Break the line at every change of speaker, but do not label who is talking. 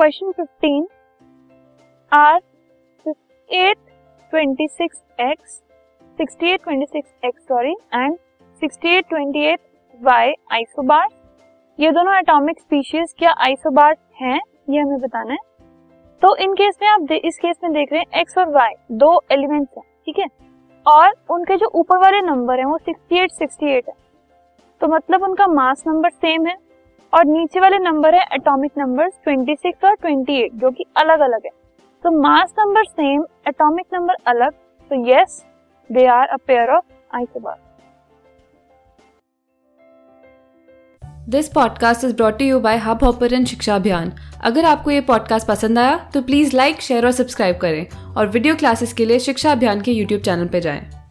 Question 15 R 68 26x 68 26x sorry and 68 28 y isobar. ये दोनों atomic species क्या isobar हैं, ये हमें बताना है। तो इन केस में आप इस केस में देख रहे हैं एक्स और वाई, दो एलिमेंट्स हैं, ठीक है? और उनके जो ऊपर वाले नंबर हैं, वो 68 68 है। तो मतलब उनका मास नंबर सेम है और नीचे वाले नंबर है एटॉमिक नंबर 26 और 28 जो कि अलग अलग है। तो mass number same atomic number अलग तो yes they are a pair of isobar
this podcast is brought you by hub hopper Shiksha Abhiyan अगर आपको ये पॉडकास्ट पसंद आया तो प्लीज़ लाइक शेयर और सब्सक्राइब करें। और वीडियो क्लासेस के लिए शिक्षा अभियान के यूट्यूब चैनल पर जाएँ।